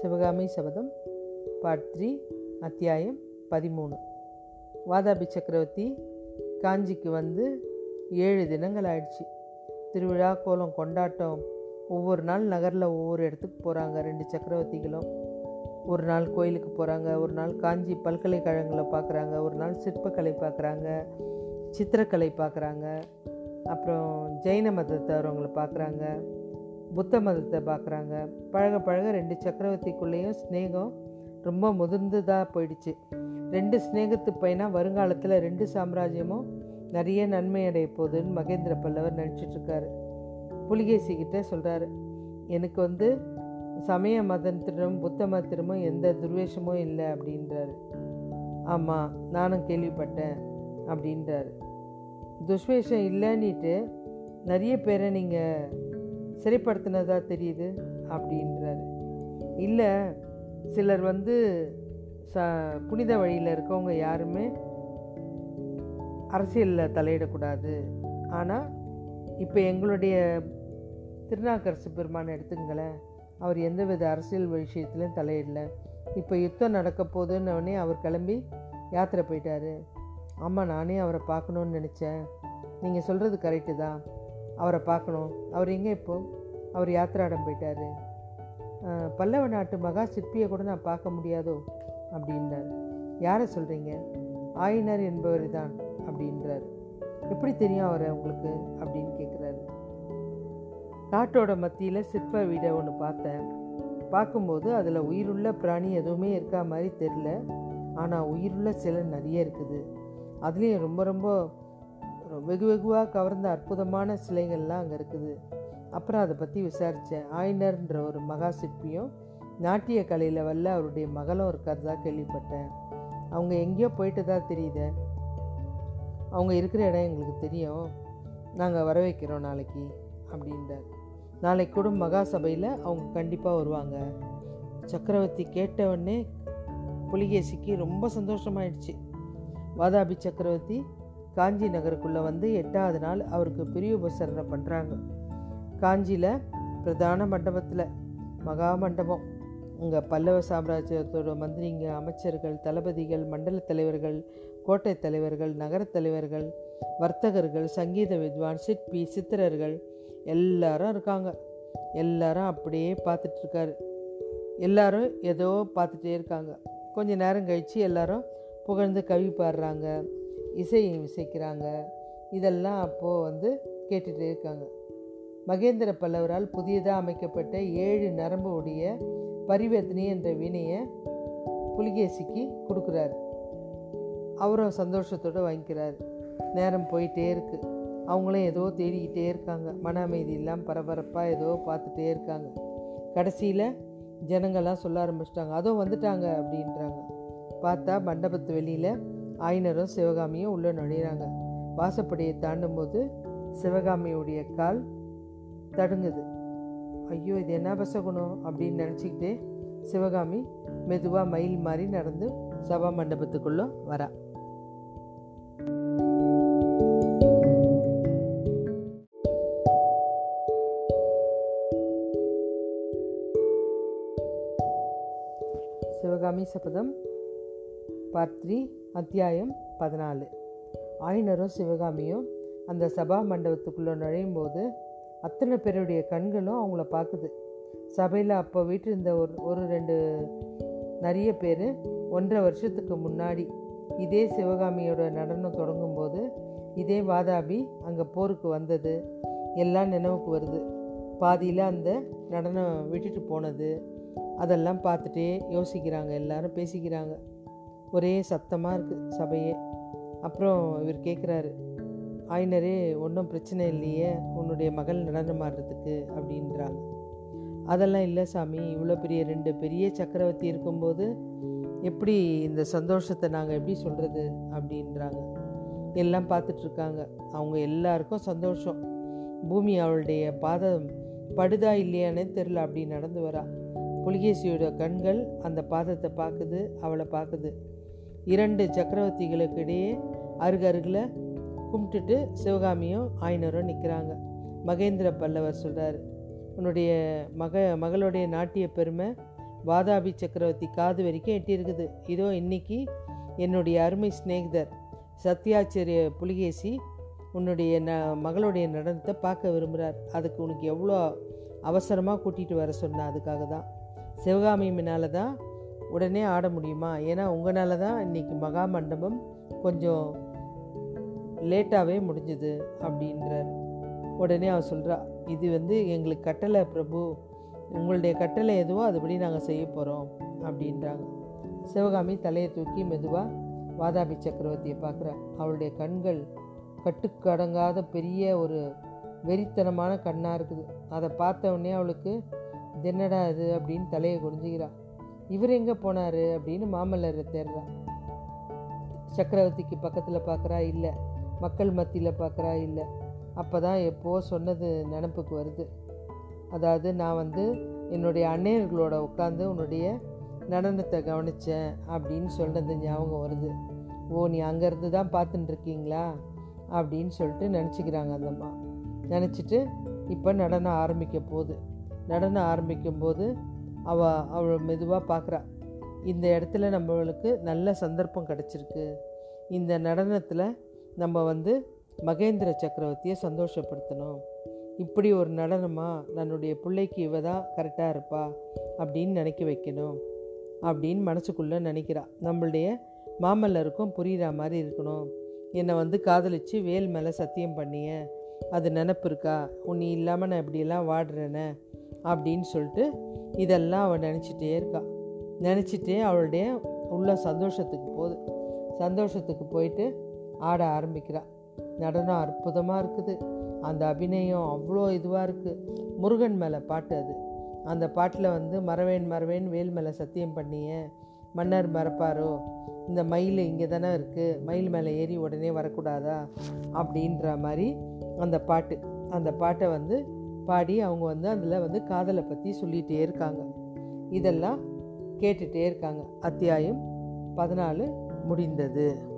சிவகாமி சபதம் part three அத்தியாயம் பதிமூணு. வாதாபி சக்கரவர்த்தி காஞ்சிக்கு வந்து ஏழு தினங்கள் ஆயிடுச்சு திருவிழா கோலம் கொண்டாட்டம் ஒவ்வொரு நாள் நகரில் ஒவ்வொரு இடத்துக்கு போகிறாங்க ரெண்டு சக்கரவர்த்திகளும். ஒரு நாள் கோயிலுக்கு போகிறாங்க ஒரு நாள் காஞ்சி பல்கலைக்கழகங்களை பார்க்குறாங்க ஒரு நாள் சிற்பக்கலை பார்க்குறாங்க சித்திரக்கலை பார்க்குறாங்க அப்புறம் ஜெயின மதத்தவரவங்களை பார்க்குறாங்க. புத்த மதத்தை பார்க்குறாங்க. பழக பழக ரெண்டு சக்கரவர்த்திக்குள்ளேயும் ஸ்நேகம் ரொம்ப முதிர்ந்ததாக போயிடுச்சு. ரெண்டு ஸ்நேகத்து பையனாக வருங்காலத்தில் ரெண்டு சாம்ராஜ்யமும் நிறைய நன்மை அடைய போகுதுன்னு மகேந்திர பல்லவர் நினச்சிட்ருக்காரு புலிகேசி கிட்டே சொல்கிறாரு எனக்கு வந்து சமய மதத்திலும் புத்த மதத்திலும் எந்த துர்வேஷமும் இல்லை அப்படின்றாரு. ஆமாம் நானும் கேள்விப்பட்டேன் அப்படின்றாரு. துஷ்வேஷம் இல்லைன்னிட்டு நிறைய பேரை நீங்கள் சிறைப்படுத்தினதா தெரியுது? அப்படின்றாரு. இல்லை சிலர் வந்து ச புனித வழியில் இருக்கவங்க யாருமே அரசியலில் தலையிடக்கூடாது. ஆனால் இப்போ எங்களுடைய திருநாக்கரசு பெருமானை எடுத்துங்களேன் அவர் எந்தவித அரசியல் விஷயத்துலையும் தலையிடல. இப்போ யுத்தம் நடக்க போகுதுன்னொடனே அவர் கிளம்பி யாத்திரை போயிட்டாரு. ஆமாம் நானே அவரை பார்க்கணுன்னு நினச்சேன். நீங்கள் சொல்கிறது கரெக்டு தான். அவரை பார்க்கணும். அவர் எங்கே இப்போது அவர் யாத்திராடம் போயிட்டார். பல்லவ நாட்டு மகா சிற்பியை கூட நான் பார்க்க முடியாதோ? அப்படின்றார். யாரை சொல்கிறீங்க ஆயினர் என்பவர் தான் அப்படின்றார். எப்படி தெரியும் அவரை உங்களுக்கு? அப்படின்னு கேட்குறாரு. காட்டோட மத்தியில் சிற்ப வீடை ஒன்று பார்த்தேன். பார்க்கும்போது அதில் உயிருள்ள பிராணி எதுவுமே இருக்கா மாதிரி தெரில ஆனால் உயிருள்ள சிலை நிறைய இருக்குது. அதுலேயும் ரொம்ப ரொம்ப வெகு வெகுவாக கவர்ந்த அற்புதமான சிலைகள்லாம் அங்கே இருக்குது. அப்புறம் அதை பற்றி விசாரித்தேன் ஆயினர்ன்ற ஒரு மகா சிற்பியும் நாட்டிய கலையில் வல்ல அவருடைய மகளும் இருக்கிறதா கேள்விப்பட்டேன். அவங்க எங்கேயோ போயிட்டு தான் தெரியுது. அவங்க இருக்கிற இடம் எங்களுக்கு தெரியும். நாங்கள் வர வைக்கிறோம் நாளைக்கு அப்படின்றார். நாளைக்கு கூட மகா சபையில் அவங்க கண்டிப்பாக வருவாங்க. சக்கரவர்த்தி கேட்டவொடனே புலிகேசிக்கு ரொம்ப சந்தோஷமாயிடுச்சு. வாதாபி சக்கரவர்த்தி காஞ்சி நகருக்குள்ளே வந்து எட்டாவது நாள் அவருக்கு பிரிய உபசரணை பண்ணுறாங்க காஞ்சியில் பிரதான மண்டபத்தில் மகா மண்டபம். இங்கே பல்லவ சாம்ராஜ்யத்தோட மந்திரிங்க அமைச்சர்கள் தளபதிகள் மண்டல தலைவர்கள் கோட்டை தலைவர்கள் நகரத் தலைவர்கள் வர்த்தகர்கள் சங்கீத வித்வான் சிற்பி சித்திரர்கள் எல்லாரும் இருக்காங்க. எல்லாரும் அப்படியே பார்த்துட்ருக்காரு எல்லாரும் ஏதோ பார்த்துட்டே இருக்காங்க. கொஞ்ச நேரம் கழித்து எல்லாரும் புகழ்ந்து கவி பாடுறாங்க. இசையை இசைக்கிறாங்க. இதெல்லாம் அப்போது வந்து கேட்டுகிட்டே இருக்காங்க. மகேந்திர பல்லவரால் புதியதாக அமைக்கப்பட்ட ஏழு நரம்பு உடைய பரிவர்த்தனை என்ற வினையை புலிகேசிக்கு கொடுக்குறாரு. அவரும் சந்தோஷத்தோடு வாங்கிக்கிறாரு. நேரம் போயிட்டே இருக்குது அவங்களும் ஏதோ தேடிக்கிட்டே இருக்காங்க. மன அமைதி இல்லாமல் பரபரப்பாக ஏதோ பார்த்துட்டே இருக்காங்க. கடைசியில் ஜனங்கள்லாம் சொல்ல ஆரம்பிச்சிட்டாங்க. அதுவும் வந்துட்டாங்க அப்படின்றாங்க. பார்த்தா மண்டபத்து வெளியில் ஆயினரும் சிவகாமியும் உள்ளே நுழையிறாங்க. வாசப்படியை தாண்டும் போது சிவகாமியுடைய கால் தடுங்குது. ஐயோ இது என்ன பசகுணம் அப்படின்னு நினச்சிக்கிட்டே சிவகாமி மெதுவாக மயில் மாதிரி நடந்து சபா மண்டபத்துக்குள்ளே வரா. சிவகாமி சபதம் பார்ட் த்ரீ. அத்தியாயம் பதினாலு. ஆயினரும் சிவகாமியும் அந்த சபா மண்டபத்துக்குள்ளே நுழையும் போது அத்தனை பேருடைய கண்களும் அவங்கள பார்க்குது. சபையில் அப்போ வீட்டிருந்த ஒரு ஒரு ரெண்டு நிறைய பேர் ஒன்றரை வருஷத்துக்கு முன்னாடி இதே சிவகாமியோட நடனம் தொடங்கும்போது இதே வாதாபி அங்கே போருக்கு வந்தது. எல்லாம் நினைவுக்கு வருது. பாதியில் அந்த நடனம் விட்டுட்டு போனது. அதெல்லாம் பார்த்துட்டே யோசிக்கிறாங்க எல்லாரும் பேசிக்கிறாங்க. ஒரே சத்தமாக இருக்குது சபையே. அப்புறம் இவர் கேட்குறாரு ஆயினரே ஒன்றும் பிரச்சனை இல்லையே உன்னுடைய மகள் நடனம் ஆடுறதுக்கு அப்படின்றாங்க. அதெல்லாம் இல்லை சாமி இவ்வளோ பெரிய ரெண்டு பெரிய சக்கரவர்த்தி இருக்கும்போது எப்படி இந்த சந்தோஷத்தை நாங்கள் எப்படி சொல்கிறது அப்படின்றாங்க. எல்லாம் பார்த்துட்ருக்காங்க. அவங்க எல்லாருக்கும் சந்தோஷம். பூமி அவளுடைய பாதம் படுதா இல்லையானே தெரில அப்படி நடந்து வரா. புலிகேசியோட கண்கள் அந்த பாதத்தை பார்க்குது அவளை பார்க்குது. இரண்டு சக்கரவர்த்திகளுக்கு இடையே அருகருகில் கும்பிட்டுட்டு சிவகாமியும் ஆயினரும் நிற்கிறாங்க மகேந்திர பல்லவர் சொல்கிறார் உன்னுடைய மக மகளுடைய நாட்டிய பெருமை வாதாபி சக்கரவர்த்தி காது வரைக்கும் எட்டியிருக்குது. இதோ இன்னைக்கு என்னுடைய அருமை சிநேகிதர் சத்யாச்சரிய புலிகேசி உன்னுடைய ந மகளுடைய நடனத்தை பார்க்க விரும்புகிறார் அதுக்கு உனக்கு எவ்வளோ அவசரமாக கூட்டிகிட்டு வர சொன்னேன் அதுக்காக தான். சிவகாமியினால தான் உடனே ஆட முடியுமா? ஏன்னா உங்களால் தான் இன்றைக்கி மகா மண்டபம் கொஞ்சம் லேட்டாகவே முடிஞ்சுது அப்படின்றார். உடனே அவர் சொல்கிறா இது வந்து எங்களுக்கு கட்டளை பிரபு. உங்களுடைய கட்டளை எதுவோ அதுபடி நாங்கள் செய்ய போகிறோம் அப்படின்றாங்க. சிவகாமி தலையை தூக்கி மெதுவாக வாதாபி சக்கரவர்த்தியை பார்க்குறா அவளுடைய கண்கள் கட்டுக்கடங்காத பெரிய ஒரு வெறித்தனமான கண்ணாக இருக்குது. அதை பார்த்த உடனே அவளுக்கு "இது என்னடா இது? அப்படின்னு தலையை குனிஞ்சுக்கிறா இவர் எங்கே போனார் அப்படின்னு மாமல்லரை தேடுறா. சக்கரவர்த்திக்கு பக்கத்தில் பார்க்குறா இல்லை. மக்கள் மத்தியில் பார்க்குறா இல்லை. அப்போ தான் எப்போ சொன்னது நினப்புக்கு வருது. அதாவது நான் வந்து என்னுடைய அன்னையர்களோட உட்காந்து உன்னுடைய நடனத்தை கவனித்தேன் அப்படின்னு சொன்னது ஞாபகம் வருது. ஓ நீ அங்கேருந்து தான் பார்த்துட்டு இருக்கீங்களா? அப்படின்னு சொல்லிட்டு நினச்சிக்கிறாங்க அந்த அம்மா. நினச்சிட்டு இப்போ நடனம் ஆரம்பிக்க போகுது. நடனம் ஆரம்பிக்கும் போது அவள் அவள் மெதுவாக பார்க்குறா இந்த இடத்துல நம்மளுக்கு நல்ல சந்தர்ப்பம் கிடச்சிருக்கு. இந்த நடனத்தில் நம்ம வந்து மகேந்திர சக்கரவர்த்தியை சந்தோஷப்படுத்தணும். இப்படி ஒரு நடனமா தன்னுடைய பிள்ளைக்கு இவ தான் கரெக்டாக இருப்பா அப்படின்னு நினைக்க வைக்கணும் அப்படின்னு மனசுக்குள்ளே நினைக்கிறா. நம்மளுடைய மாமல்லருக்கும் புரிகிற மாதிரி இருக்கணும். என்னை வந்து காதலிச்சு வேல் மேலே சத்தியம் பண்ணிய. அது நினப்பு இருக்கா? உன்னை இல்லாமல் நான் இப்படியெல்லாம் வாடுறேனே. அப்படின்னு சொல்லிட்டு இதெல்லாம் அவள் நினச்சிட்டே இருக்கா. நினச்சிட்டே அவளுடைய உள்ள சந்தோஷத்துக்கு போகுது சந்தோஷத்துக்கு போயிட்டு ஆட ஆரம்பிக்கிறாள் நடனம் அற்புதமாக இருக்குது. அந்த அபிநயம் அவ்வளோ இதுவாக இருக்குது முருகன் மேலே பாட்டு அது. அந்த பாட்டில் வந்து மறவேன் மறவேன் வேல் மேலே சத்தியம் பண்ணிய மன்னர் மறப்பாரோ இந்த மயில் இங்கே தானே இருக்குது மயில் மேலே ஏறி உடனே வரக்கூடாதா? அப்படின்ற மாதிரி அந்த பாட்டு. அந்த பாட்டை வந்து பாடி அவங்க வந்து அதில் வந்து காதலை பற்றி சொல்லிகிட்டே இருக்காங்க. இதெல்லாம் கேட்டுகிட்டே இருக்காங்க. அத்தியாயம் பதினாலு முடிந்தது.